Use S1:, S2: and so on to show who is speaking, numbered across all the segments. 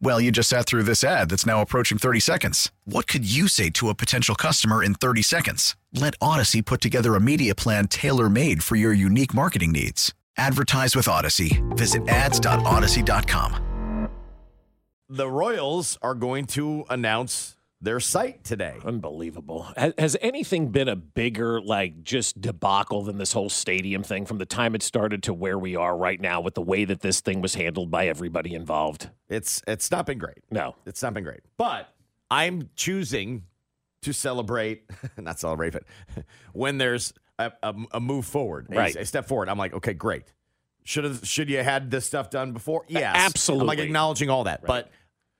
S1: Well, you just sat through this ad that's now approaching 30 seconds. What could you say to a potential customer in 30 seconds? Let Odyssey put together a media plan tailor made for your unique marketing needs. Advertise with Odyssey. Visit ads.odyssey.com.
S2: The Royals are going to announce their site today.
S3: Unbelievable. Has, anything been a bigger, like, just debacle than this whole stadium thing from the time it started to where we are right now with the way that this thing was handled by everybody involved?
S2: It's it's not been great.
S3: No,
S2: it's not been great. But I'm choosing to celebrate, not celebrate, but when there's a, a, a move forward,
S3: right.
S2: a, a step forward. I'm like, okay, great. Should have should you had this stuff done before? Yes,
S3: absolutely.
S2: I'm like acknowledging all that, right. but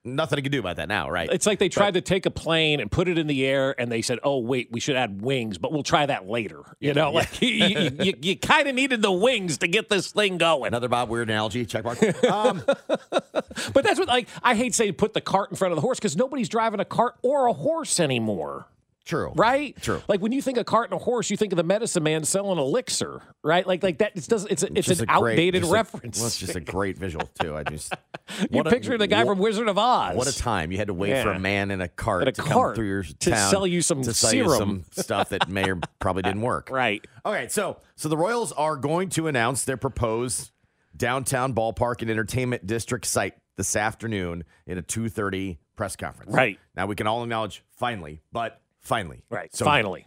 S2: nothing I can do about that now, right?
S3: It's like they tried but, to take a plane and put it in the air, and they said, "Oh, wait, we should add wings, but we'll try that later." You know, yeah. like you, you, you, you kind of needed the wings to get this thing going.
S2: Another Bob weird analogy. Check mark. Um,
S3: but that's what like I hate saying put the cart in front of the horse because nobody's driving a cart or a horse anymore.
S2: True.
S3: Right?
S2: True.
S3: Like when you think of cart and a horse, you think of the medicine man selling elixir, right? Like like that. It does. It's a, it's an outdated
S2: great,
S3: reference.
S2: A, well, it's just a great visual too. I just
S3: you picture the guy what, from Wizard of Oz.
S2: What a time you had to wait yeah. for a man in a cart
S3: in a
S2: to
S3: cart
S2: come through your
S3: to
S2: town
S3: sell you some
S2: to sell
S3: serum.
S2: you some stuff that may or probably didn't work.
S3: Right.
S2: Okay. So so the Royals are going to announce their proposed downtown ballpark and entertainment district site this afternoon in a two thirty press conference.
S3: Right.
S2: Now we can all acknowledge finally, but Finally.
S3: Right. So, Finally.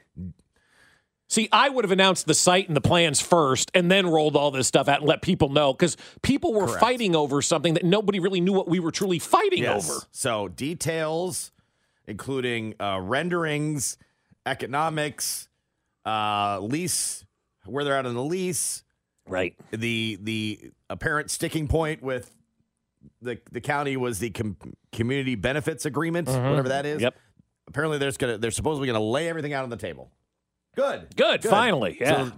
S3: See, I would have announced the site and the plans first and then rolled all this stuff out and let people know because people were correct. fighting over something that nobody really knew what we were truly fighting
S2: yes.
S3: over.
S2: So, details, including uh, renderings, economics, uh, lease, where they're at on the lease.
S3: Right.
S2: The the apparent sticking point with the the county was the com- community benefits agreement, mm-hmm. whatever that is.
S3: Yep
S2: apparently there's gonna they're supposedly gonna lay everything out on the table. Good.
S3: Good. Good. Finally. Yeah. So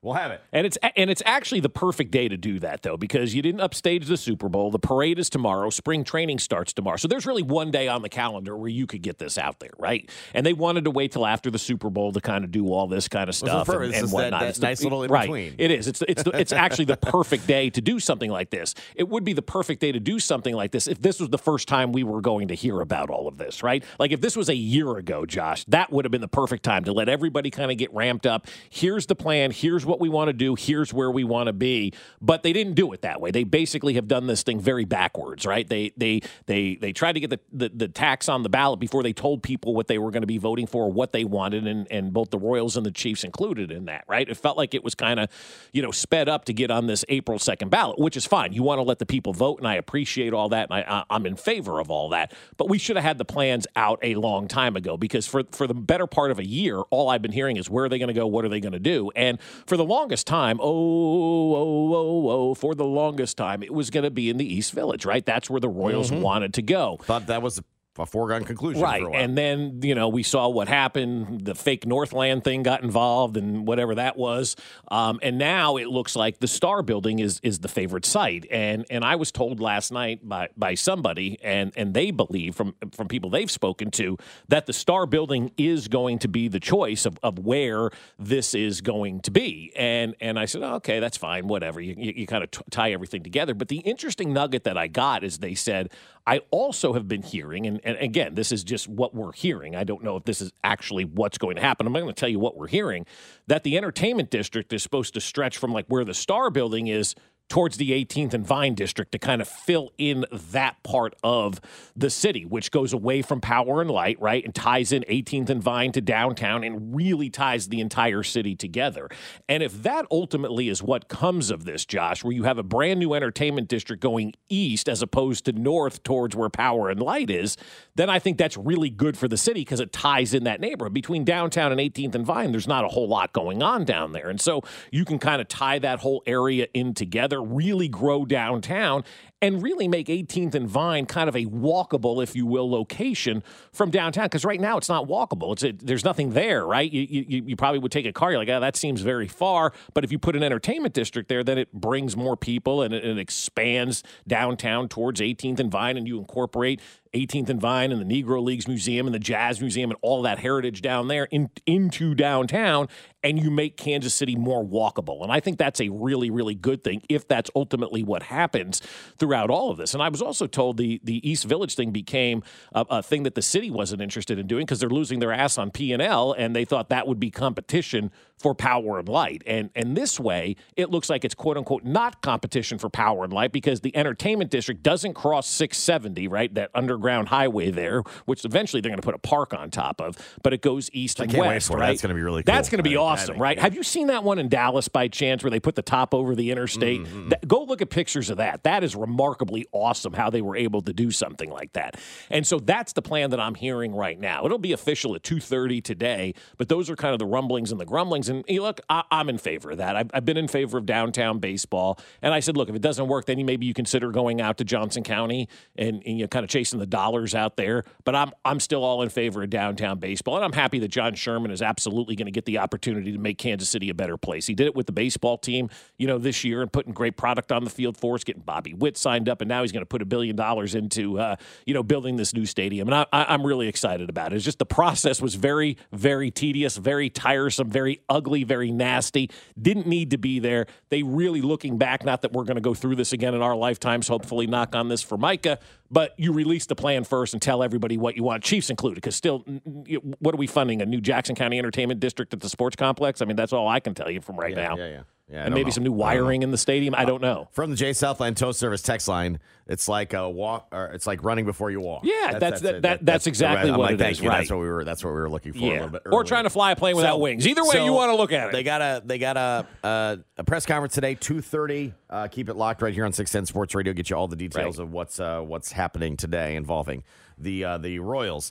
S2: We'll have it.
S3: And it's and it's actually the perfect day to do that though because you didn't upstage the Super Bowl. The parade is tomorrow. Spring training starts tomorrow. So there's really one day on the calendar where you could get this out there, right? And they wanted to wait till after the Super Bowl to kind of do all this kind of stuff
S2: well,
S3: and, and whatnot.
S2: That, that nice little in
S3: right.
S2: between.
S3: It is. It's it's it's actually the perfect day to do something like this. It would be the perfect day to do something like this if this was the first time we were going to hear about all of this, right? Like if this was a year ago, Josh, that would have been the perfect time to let everybody kind of get ramped up. Here's the plan. Here's what we want to do here's where we want to be. But they didn't do it that way. They basically have done this thing very backwards, right? They they they they tried to get the, the, the tax on the ballot before they told people what they were going to be voting for, what they wanted, and, and both the Royals and the Chiefs included in that, right? It felt like it was kind of, you know, sped up to get on this April 2nd ballot, which is fine. You want to let the people vote, and I appreciate all that, and I, I'm in favor of all that. But we should have had the plans out a long time ago because for, for the better part of a year, all I've been hearing is where are they going to go? What are they going to do? And for the longest time, oh, oh, oh, oh, for the longest time, it was going to be in the East Village, right? That's where the Royals mm-hmm. wanted to go.
S2: Thought that was a foregone conclusion.
S3: Right. And then, you know, we saw what happened. The fake Northland thing got involved and whatever that was. Um, and now it looks like the Star Building is is the favorite site. And and I was told last night by by somebody, and and they believe from from people they've spoken to that the Star Building is going to be the choice of, of where this is going to be. And and I said, oh, okay, that's fine, whatever. You, you, you kind of t- tie everything together. But the interesting nugget that I got is they said, I also have been hearing, and, and again, this is just what we're hearing. I don't know if this is actually what's going to happen. I'm not going to tell you what we're hearing that the entertainment district is supposed to stretch from like where the Star building is towards the 18th and Vine district to kind of fill in that part of the city, which goes away from power and light, right? And ties in 18th and Vine to downtown and really ties the entire city together. And if that ultimately is what comes of this, Josh, where you have a brand new entertainment district going east as opposed to north towards where power and light is, then I think that's really good for the city because it ties in that neighborhood. Between downtown and 18th and Vine, there's not a whole lot going on down there. And so you can kind of tie that whole area in together, really grow downtown and really make 18th and Vine kind of a walkable, if you will, location from downtown. Because right now it's not walkable. It's a, there's nothing there, right? You, you, you probably would take a car. You're like, oh, that seems very far. But if you put an entertainment district there, then it brings more people and it, it expands downtown towards 18th and Vine, and you incorporate 18th and Vine and the Negro Leagues Museum and the Jazz Museum and all that heritage down there in, into downtown, and you make Kansas City more walkable. And I think that's a really, really good thing if that's ultimately what happens throughout all of this. And I was also told the the East Village thing became a, a thing that the city wasn't interested in doing because they're losing their ass on P and L, and they thought that would be competition for power and light. And and this way, it looks like it's quote unquote not competition for power and light because the entertainment district doesn't cross 670, right? That underground highway there, which eventually they're going to put a park on top of, but it goes east
S2: I
S3: and
S2: can't wait
S3: west,
S2: for it.
S3: right?
S2: That's gonna be really cool.
S3: That's going to be
S2: I- I
S3: awesome,
S2: think,
S3: right? Have you seen that one in Dallas by chance where they put the top over the interstate?
S2: Mm-hmm.
S3: That- go look at pictures of that. That is remarkably awesome how they were able to do something like that. And so that's the plan that I'm hearing right now. It'll be official at 2:30 today, but those are kind of the rumblings and the grumblings. And hey, look, I, I'm in favor of that. I've, I've been in favor of downtown baseball, and I said, look, if it doesn't work, then maybe you consider going out to Johnson County and, and you know, kind of chasing the dollars out there. But I'm I'm still all in favor of downtown baseball, and I'm happy that John Sherman is absolutely going to get the opportunity to make Kansas City a better place. He did it with the baseball team, you know, this year and putting great product on the field for us, getting Bobby Witt signed up, and now he's going to put a billion dollars into uh, you know building this new stadium, and I, I'm really excited about it. It's just the process was very very tedious, very tiresome, very ugly, very nasty. Didn't need to be there. They really looking back, not that we're going to go through this again in our lifetimes. Hopefully, knock on this for Micah, but you release the plan first and tell everybody what you want, Chiefs included, because still, n- n- you- what are we funding? A new Jackson County Entertainment District at the sports complex? I mean, that's all I can tell you from right now.
S2: Yeah, yeah. Yeah,
S3: and maybe
S2: know.
S3: some new
S2: I don't know.
S3: wiring in the stadium. I don't know.
S2: From the J Southland Tow Service text line, it's like a walk, or it's like running before you walk.
S3: Yeah, that's- that-
S2: it.
S3: that- that's exactly
S2: I'm
S3: what
S2: like,
S3: it
S2: thank
S3: is,
S2: you. That's what we were. That's what we were looking for a
S3: Yeah,
S2: little bit.
S3: or trying to fly a plane without
S2: So-
S3: wings. Either way,
S2: so
S3: you want to look at it.
S2: They got a they got a a, a press conference today, two thirty. Uh, keep it locked right here on Six Ten Sports Radio. Get you all the details
S3: Right.
S2: of what's uh, what's happening today involving the uh, the Royals.